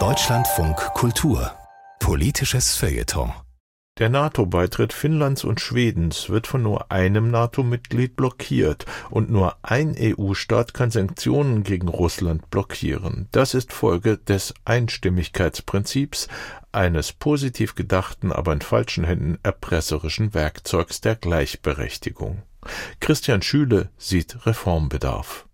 Deutschlandfunk Kultur Politisches Feuilleton der NATO-Beitritt Finnlands und Schwedens wird von nur einem NATO-Mitglied blockiert und nur ein EU-Staat kann Sanktionen gegen Russland blockieren. Das ist Folge des Einstimmigkeitsprinzips, eines positiv gedachten, aber in falschen Händen erpresserischen Werkzeugs der Gleichberechtigung. Christian Schüle sieht Reformbedarf.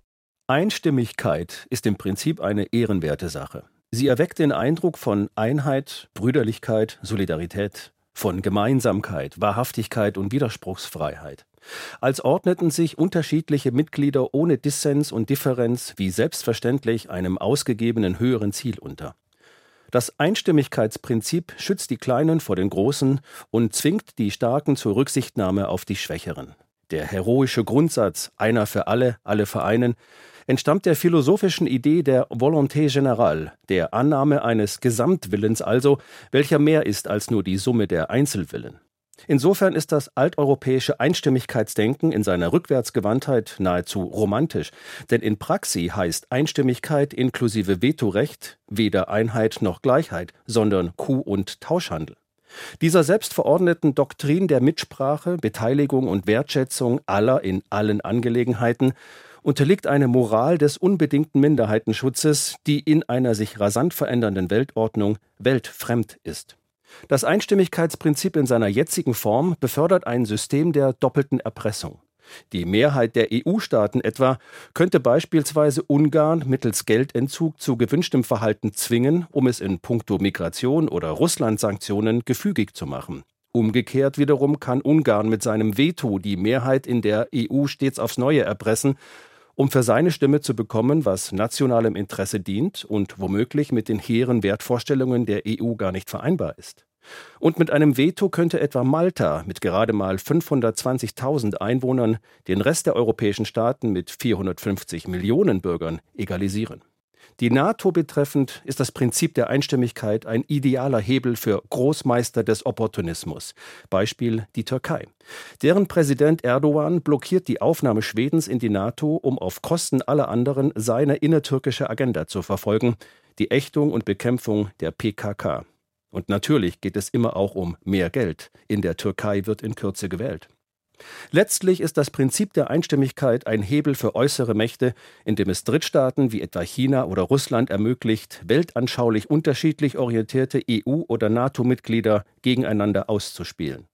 Einstimmigkeit ist im Prinzip eine ehrenwerte Sache. Sie erweckt den Eindruck von Einheit, Brüderlichkeit, Solidarität, von Gemeinsamkeit, Wahrhaftigkeit und Widerspruchsfreiheit. Als ordneten sich unterschiedliche Mitglieder ohne Dissens und Differenz wie selbstverständlich einem ausgegebenen höheren Ziel unter. Das Einstimmigkeitsprinzip schützt die Kleinen vor den Großen und zwingt die Starken zur Rücksichtnahme auf die Schwächeren. Der heroische Grundsatz einer für alle, alle vereinen entstammt der philosophischen Idee der Volonté générale, der Annahme eines Gesamtwillens also, welcher mehr ist als nur die Summe der Einzelwillen. Insofern ist das alteuropäische Einstimmigkeitsdenken in seiner Rückwärtsgewandtheit nahezu romantisch, denn in Praxi heißt Einstimmigkeit inklusive Vetorecht weder Einheit noch Gleichheit, sondern Kuh- und Tauschhandel. Dieser selbstverordneten Doktrin der Mitsprache, Beteiligung und Wertschätzung aller in allen Angelegenheiten unterliegt eine Moral des unbedingten Minderheitenschutzes, die in einer sich rasant verändernden Weltordnung weltfremd ist. Das Einstimmigkeitsprinzip in seiner jetzigen Form befördert ein System der doppelten Erpressung. Die Mehrheit der EU-Staaten etwa könnte beispielsweise Ungarn mittels Geldentzug zu gewünschtem Verhalten zwingen, um es in puncto Migration oder Russland-Sanktionen gefügig zu machen. Umgekehrt wiederum kann Ungarn mit seinem Veto die Mehrheit in der EU stets aufs Neue erpressen, um für seine Stimme zu bekommen, was nationalem Interesse dient und womöglich mit den hehren Wertvorstellungen der EU gar nicht vereinbar ist. Und mit einem Veto könnte etwa Malta mit gerade mal 520.000 Einwohnern den Rest der europäischen Staaten mit 450 Millionen Bürgern egalisieren. Die NATO betreffend ist das Prinzip der Einstimmigkeit ein idealer Hebel für Großmeister des Opportunismus. Beispiel die Türkei. Deren Präsident Erdogan blockiert die Aufnahme Schwedens in die NATO, um auf Kosten aller anderen seine innertürkische Agenda zu verfolgen, die Ächtung und Bekämpfung der PKK. Und natürlich geht es immer auch um mehr Geld. In der Türkei wird in Kürze gewählt. Letztlich ist das Prinzip der Einstimmigkeit ein Hebel für äußere Mächte, indem es Drittstaaten wie etwa China oder Russland ermöglicht, weltanschaulich unterschiedlich orientierte EU- oder NATO-Mitglieder gegeneinander auszuspielen.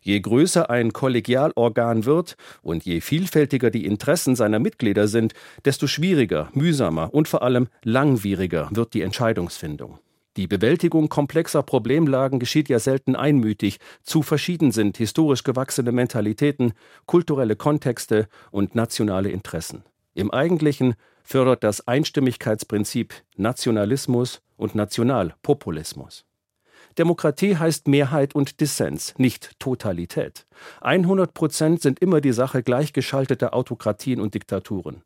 Je größer ein Kollegialorgan wird und je vielfältiger die Interessen seiner Mitglieder sind, desto schwieriger, mühsamer und vor allem langwieriger wird die Entscheidungsfindung. Die Bewältigung komplexer Problemlagen geschieht ja selten einmütig, zu verschieden sind historisch gewachsene Mentalitäten, kulturelle Kontexte und nationale Interessen. Im Eigentlichen fördert das Einstimmigkeitsprinzip Nationalismus und Nationalpopulismus. Demokratie heißt Mehrheit und Dissens, nicht Totalität. 100 Prozent sind immer die Sache gleichgeschalteter Autokratien und Diktaturen.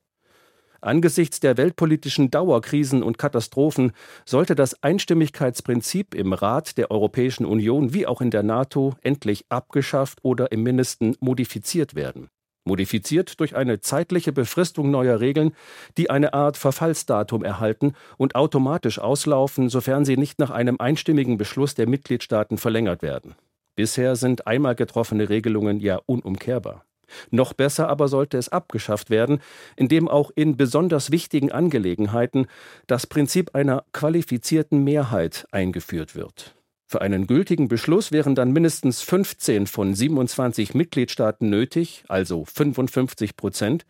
Angesichts der weltpolitischen Dauerkrisen und Katastrophen sollte das Einstimmigkeitsprinzip im Rat der Europäischen Union wie auch in der NATO endlich abgeschafft oder im Mindesten modifiziert werden. Modifiziert durch eine zeitliche Befristung neuer Regeln, die eine Art Verfallsdatum erhalten und automatisch auslaufen, sofern sie nicht nach einem einstimmigen Beschluss der Mitgliedstaaten verlängert werden. Bisher sind einmal getroffene Regelungen ja unumkehrbar. Noch besser aber sollte es abgeschafft werden, indem auch in besonders wichtigen Angelegenheiten das Prinzip einer qualifizierten Mehrheit eingeführt wird. Für einen gültigen Beschluss wären dann mindestens 15 von 27 Mitgliedstaaten nötig, also 55 Prozent.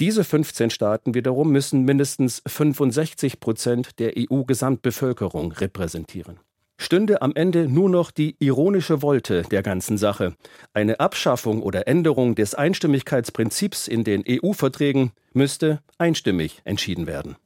Diese 15 Staaten wiederum müssen mindestens 65 Prozent der EU-Gesamtbevölkerung repräsentieren stünde am Ende nur noch die ironische Wolte der ganzen Sache. Eine Abschaffung oder Änderung des Einstimmigkeitsprinzips in den EU-Verträgen müsste einstimmig entschieden werden.